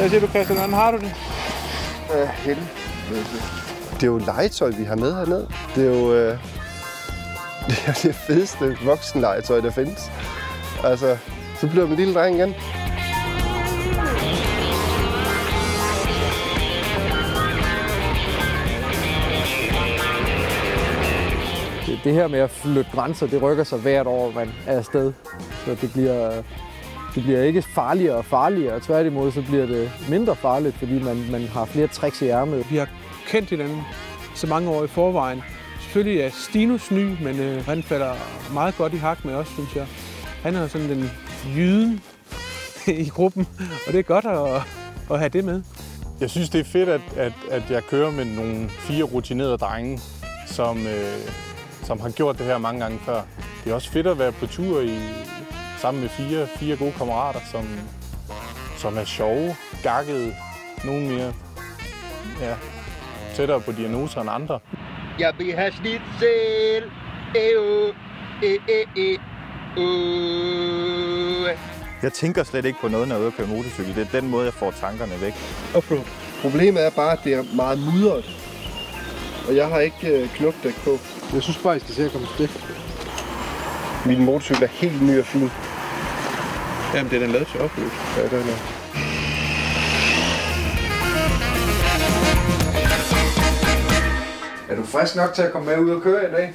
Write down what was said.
Hvad siger du, Christian? Hvordan har du det? Øh, helvede. Det er jo legetøj, vi har med hernede. Det er jo øh, det, er det fedeste voksenlegetøj, der findes. Altså, så bliver man en lille dreng igen. Det, det her med at flytte grænser, det rykker sig hvert år, man er afsted. Så det bliver, det bliver ikke farligere og farligere. Tværtimod så bliver det mindre farligt, fordi man, man har flere tricks i ærmet. Vi har kendt hinanden så mange år i forvejen. Selvfølgelig er Stinus ny, men øh, han falder meget godt i hak med os, synes jeg. Han er sådan den jyden i gruppen, og det er godt at, at have det med. Jeg synes, det er fedt, at, at, at jeg kører med nogle fire rutinerede drenge, som, øh, som har gjort det her mange gange før. Det er også fedt at være på tur i, sammen med fire, fire gode kammerater, som, som er sjove, gakkede, nogle mere ja, tættere på diagnoser end andre. Jeg vil have schnitzel. Eo. E, e, e. Jeg tænker slet ikke på noget, når jeg er ude at køre motorcykel. Det er den måde, jeg får tankerne væk. Offroad. Problemet er bare, at det er meget mudret. Og jeg har ikke øh, knopdæk på. Jeg synes bare, I skal se at komme stik. Min motorcykel er helt ny og fin. Jamen, den er lavet til offroad. Ja, den er. Er du frisk nok til at komme med ud og køre i dag?